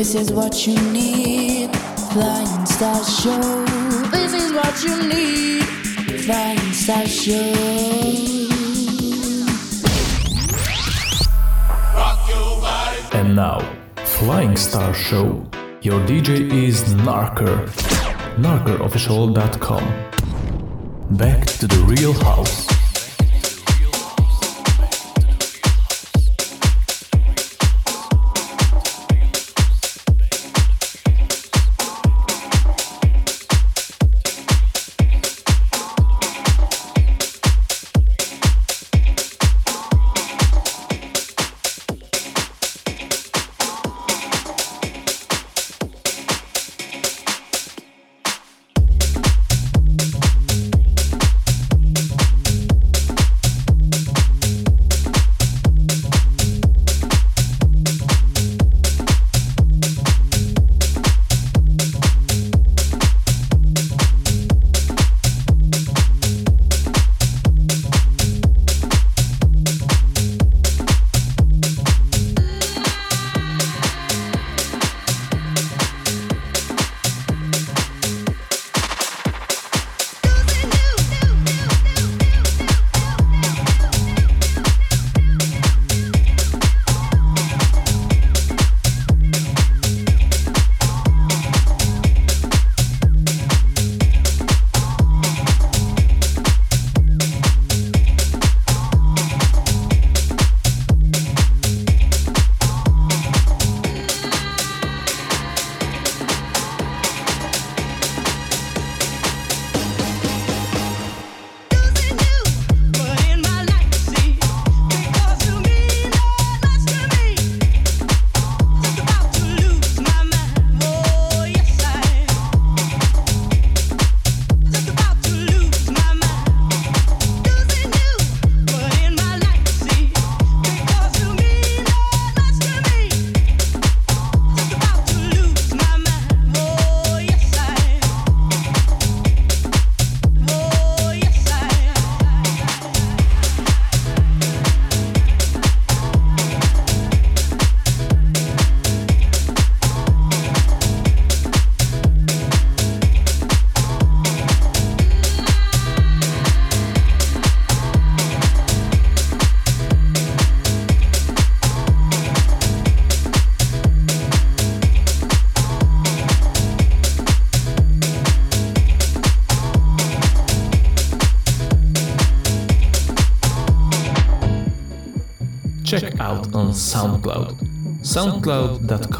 This is what you need. Flying Star Show. This is what you need. Flying Star Show. Rock your body. And now, Flying Star Show. Your DJ is Norker. NorkerOfficial.com. Back to the real house.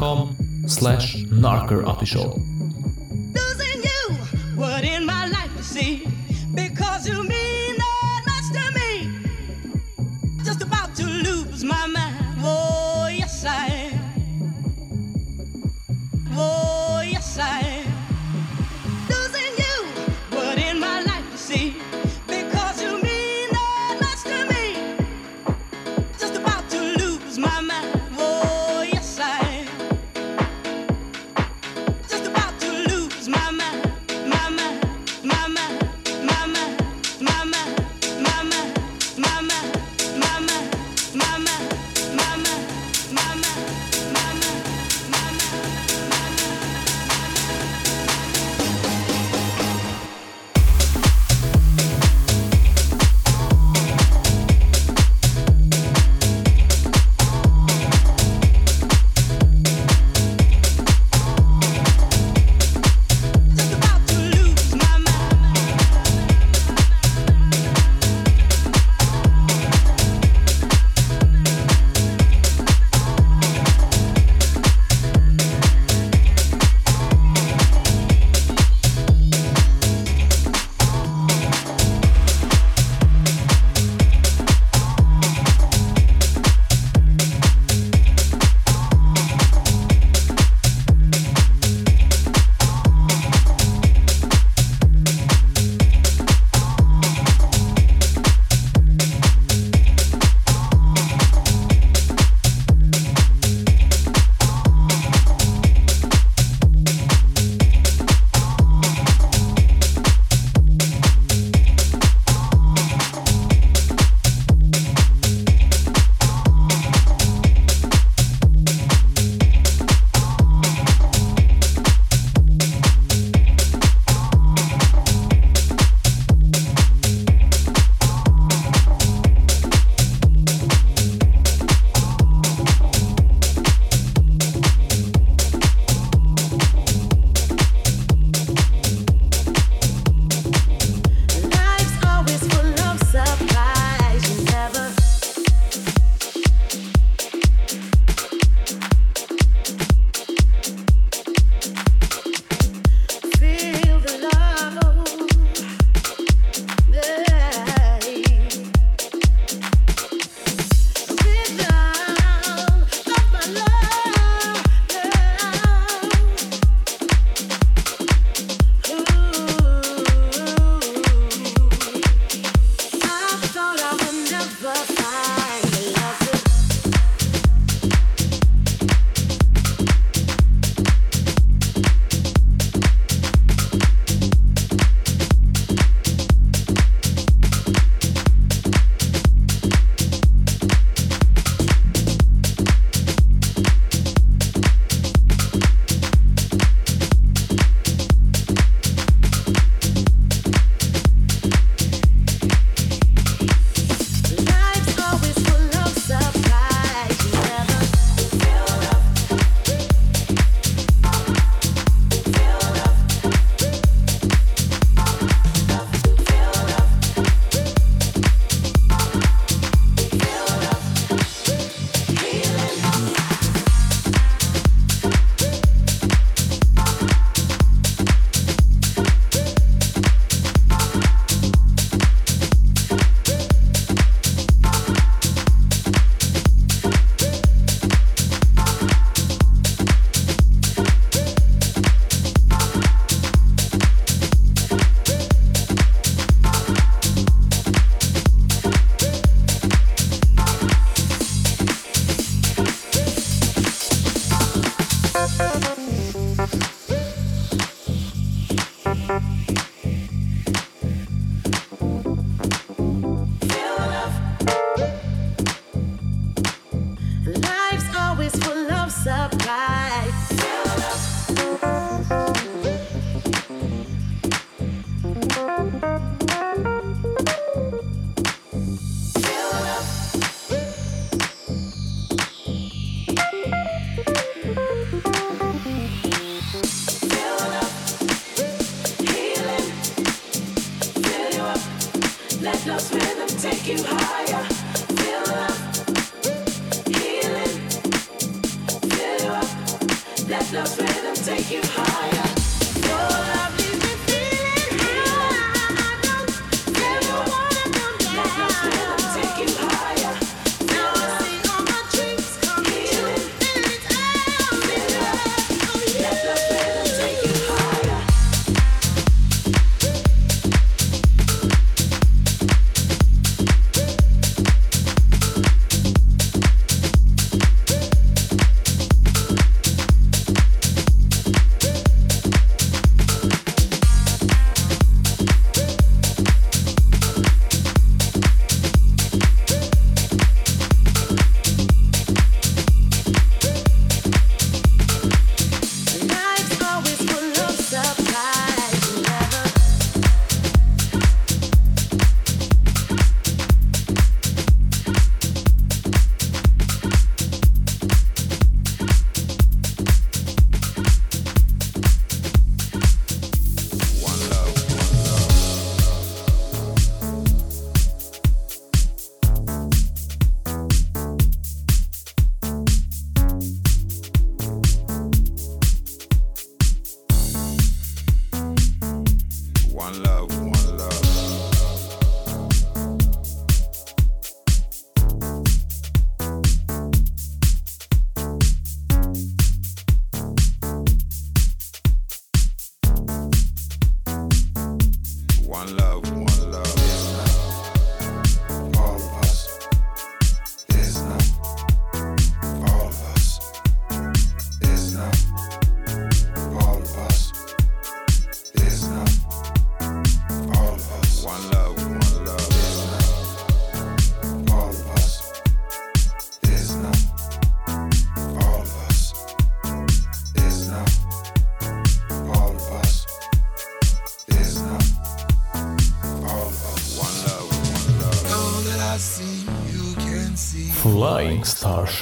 SoundCloud.com slash norkerofficial. just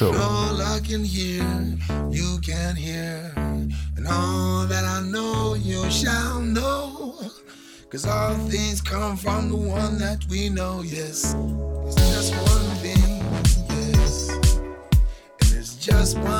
Show. All I can hear, you can hear. And all that I know, you shall know. Cause all things come from the one that we know, yes. It's just one thing, yes. And it's just one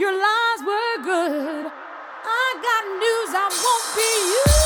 your lies were good. I got news, I won't be you.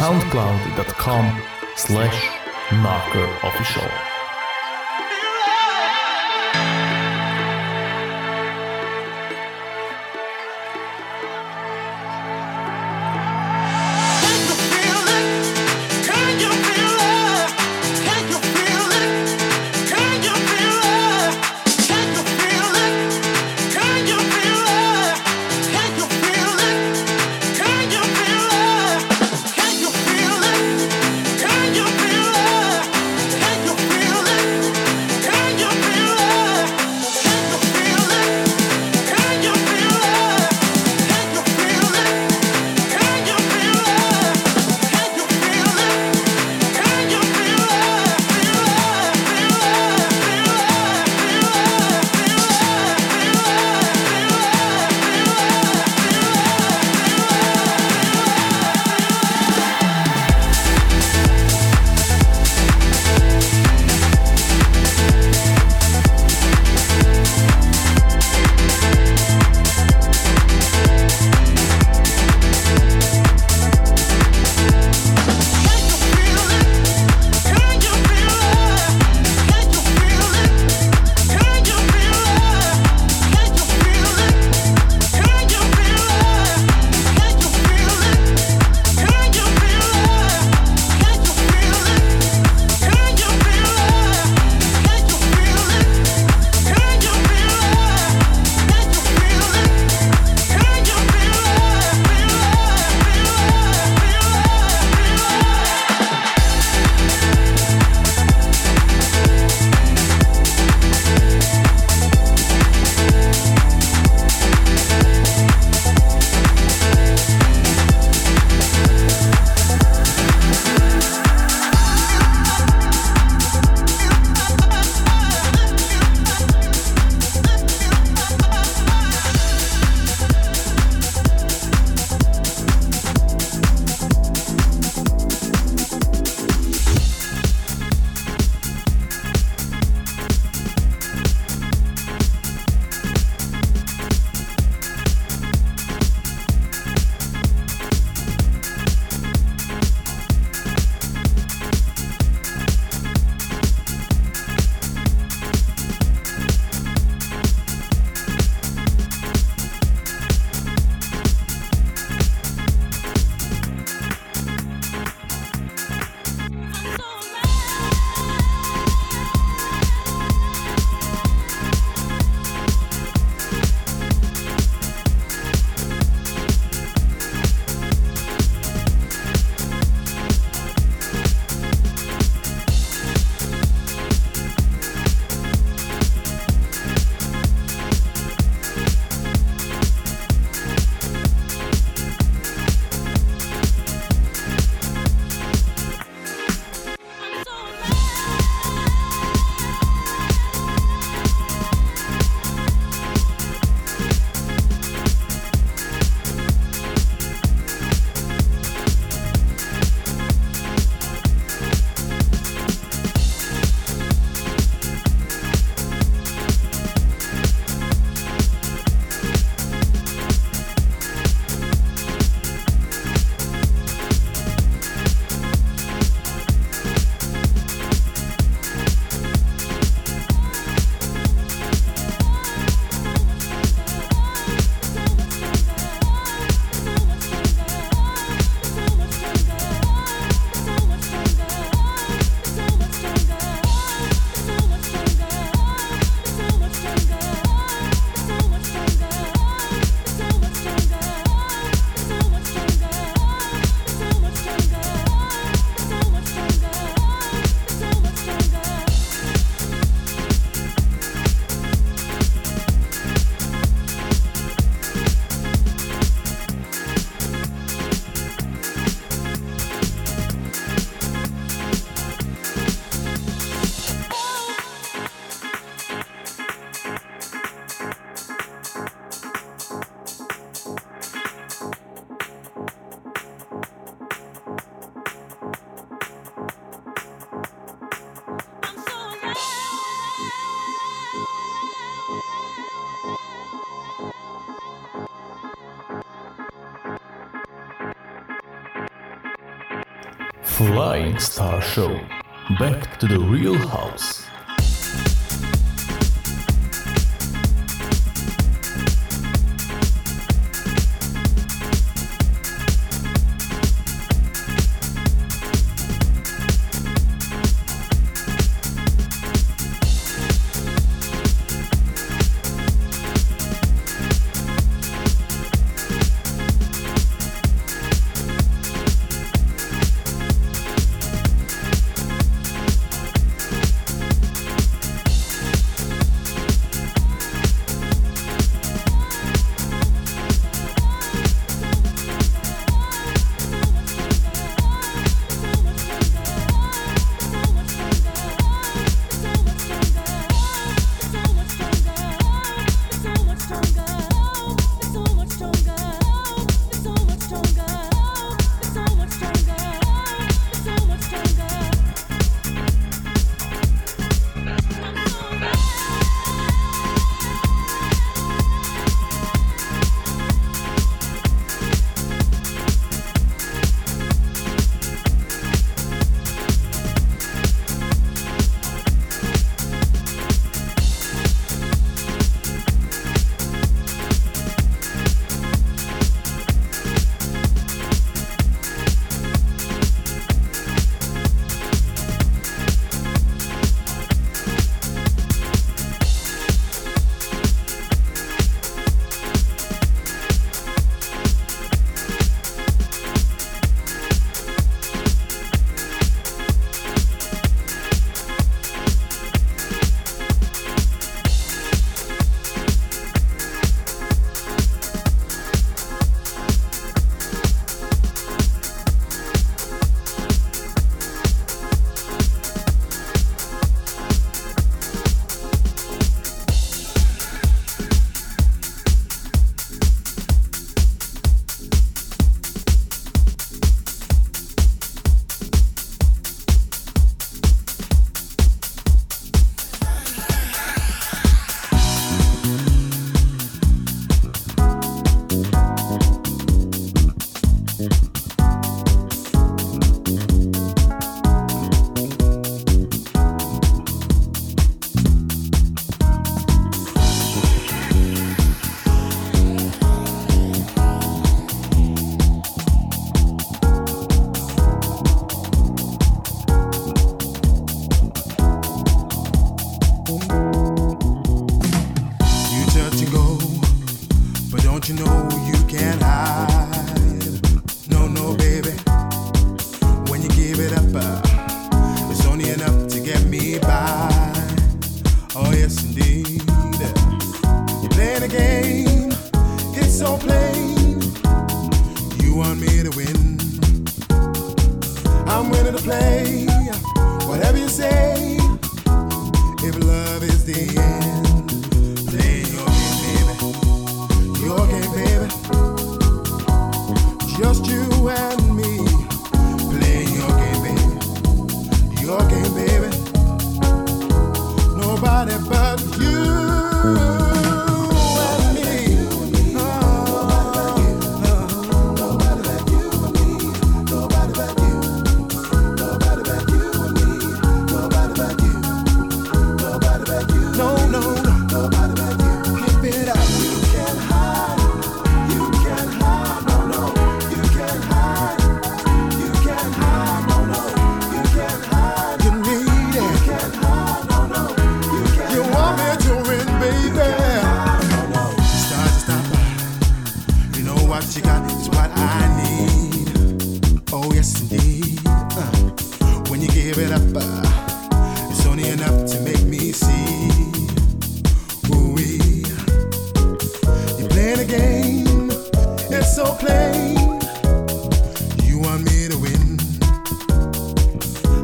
soundcloud.com slash norker Flying Star Show. Back to the real house.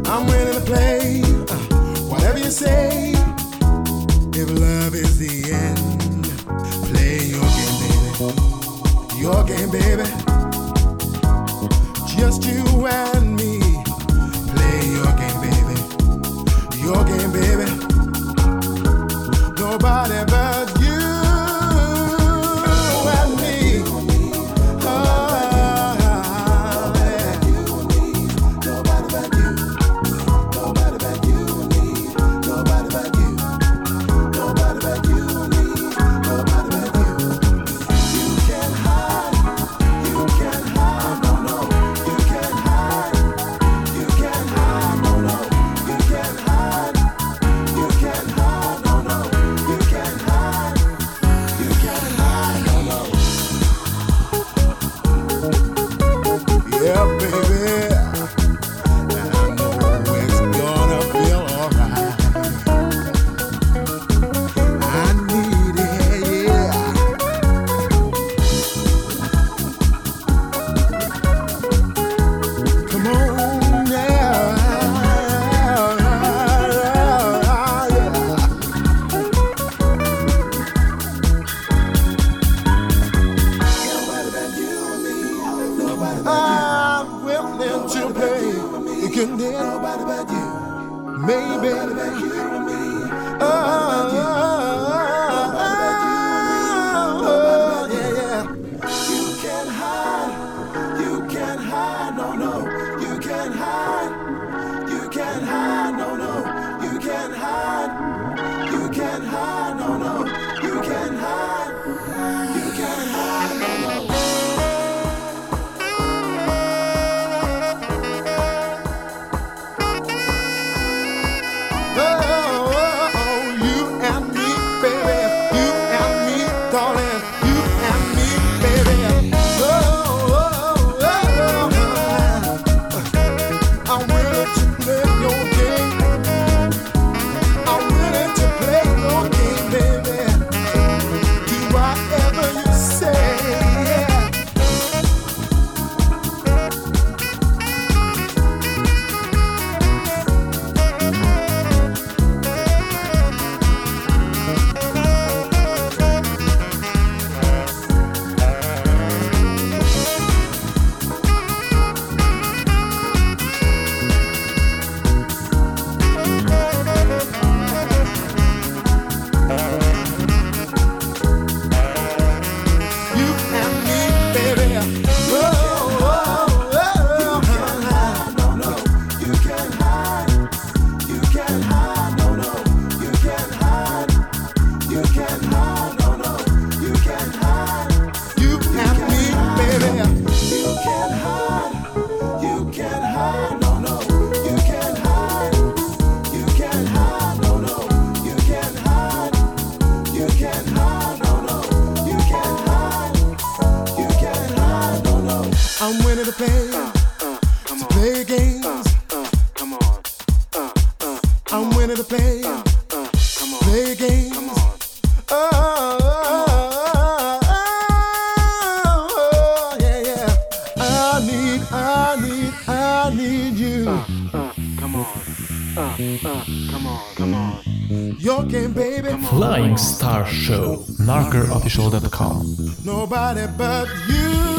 I'm willing to play. Uh, whatever you say. If love is the end, play your game, baby. Your game, baby. Just you and me. Play your game, baby. Your game, baby. Nobody but Show. NorkerOfficial.com. Nobody but you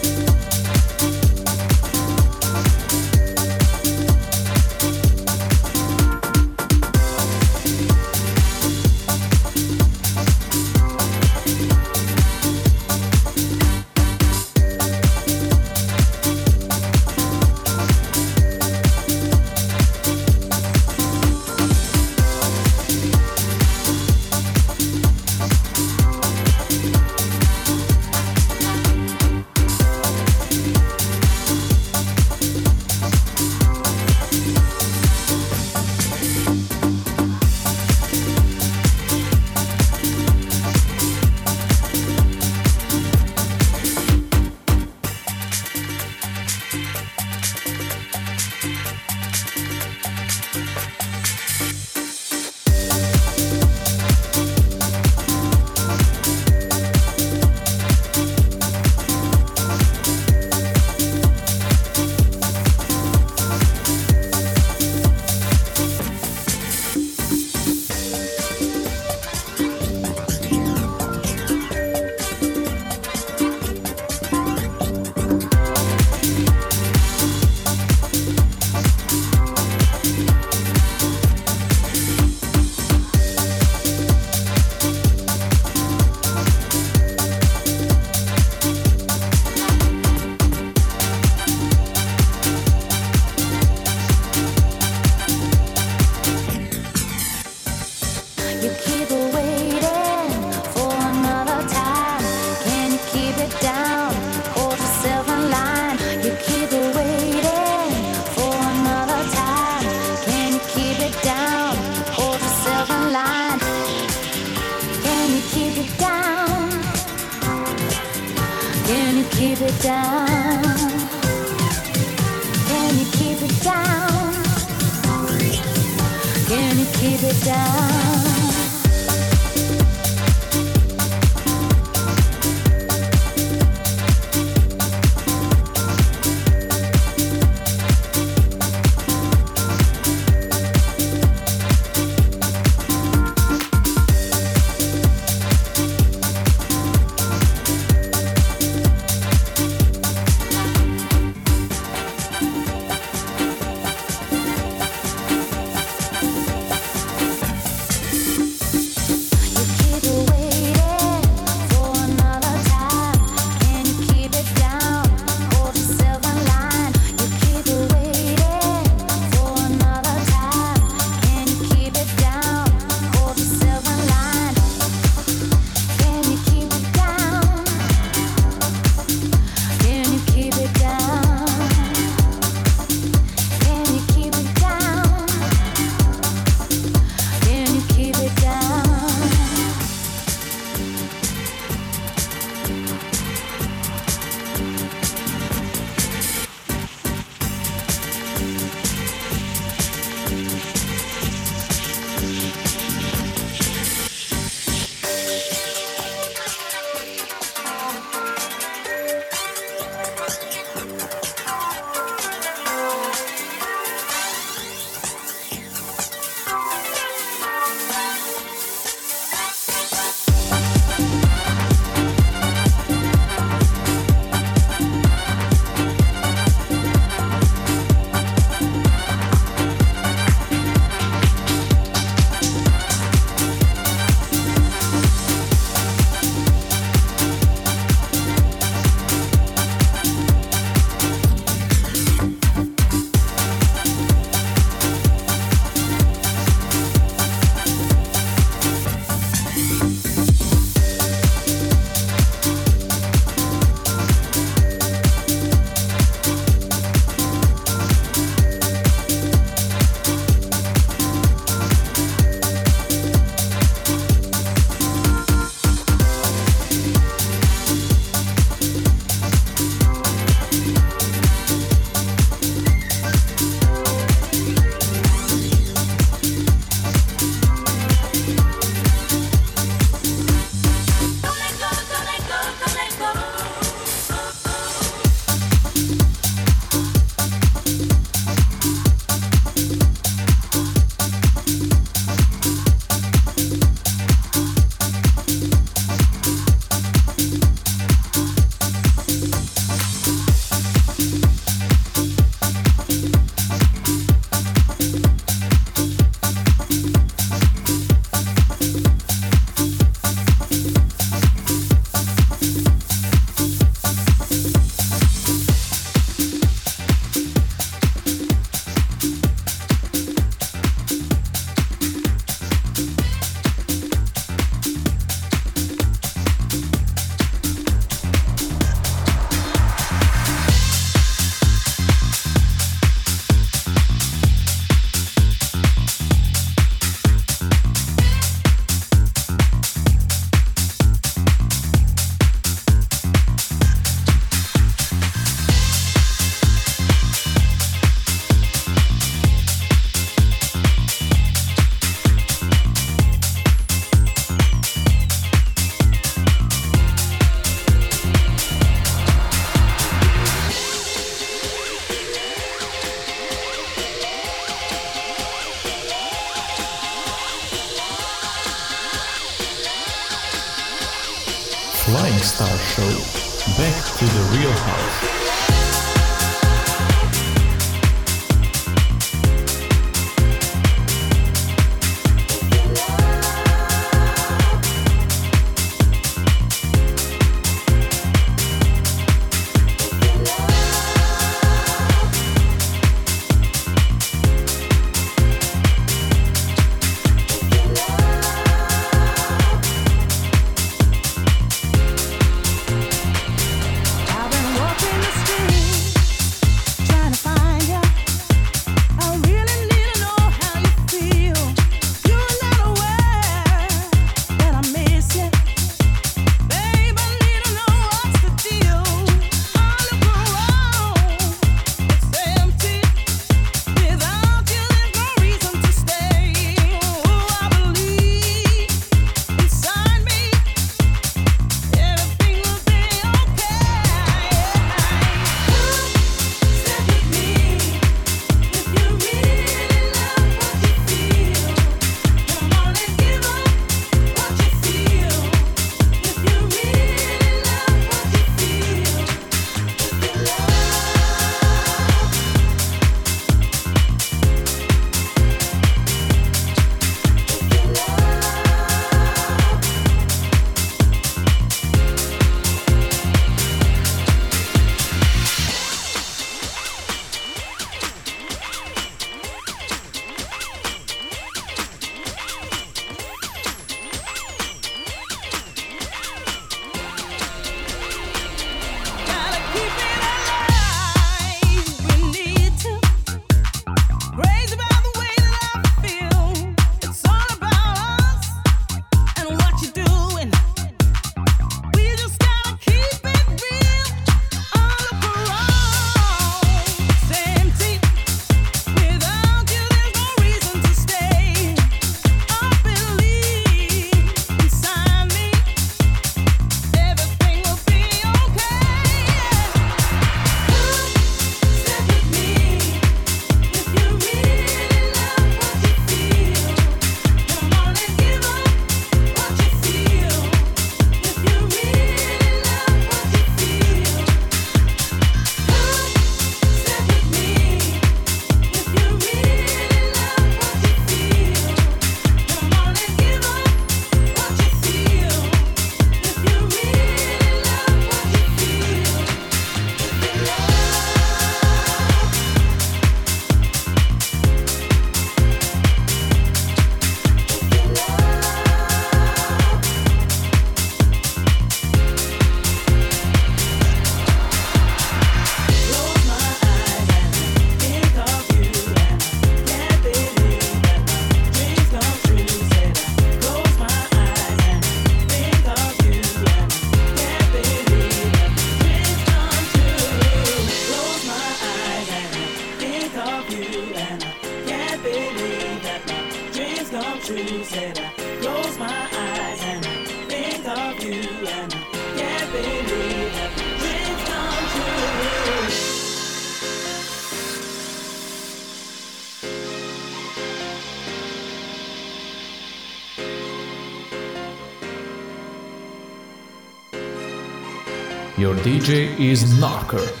DJ is Norker.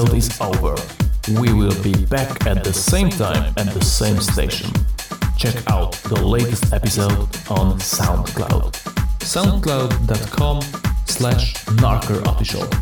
Is over. We will be back at the same time at the same station. Check out the latest episode on SoundCloud. soundcloud.com slash norkerofficial.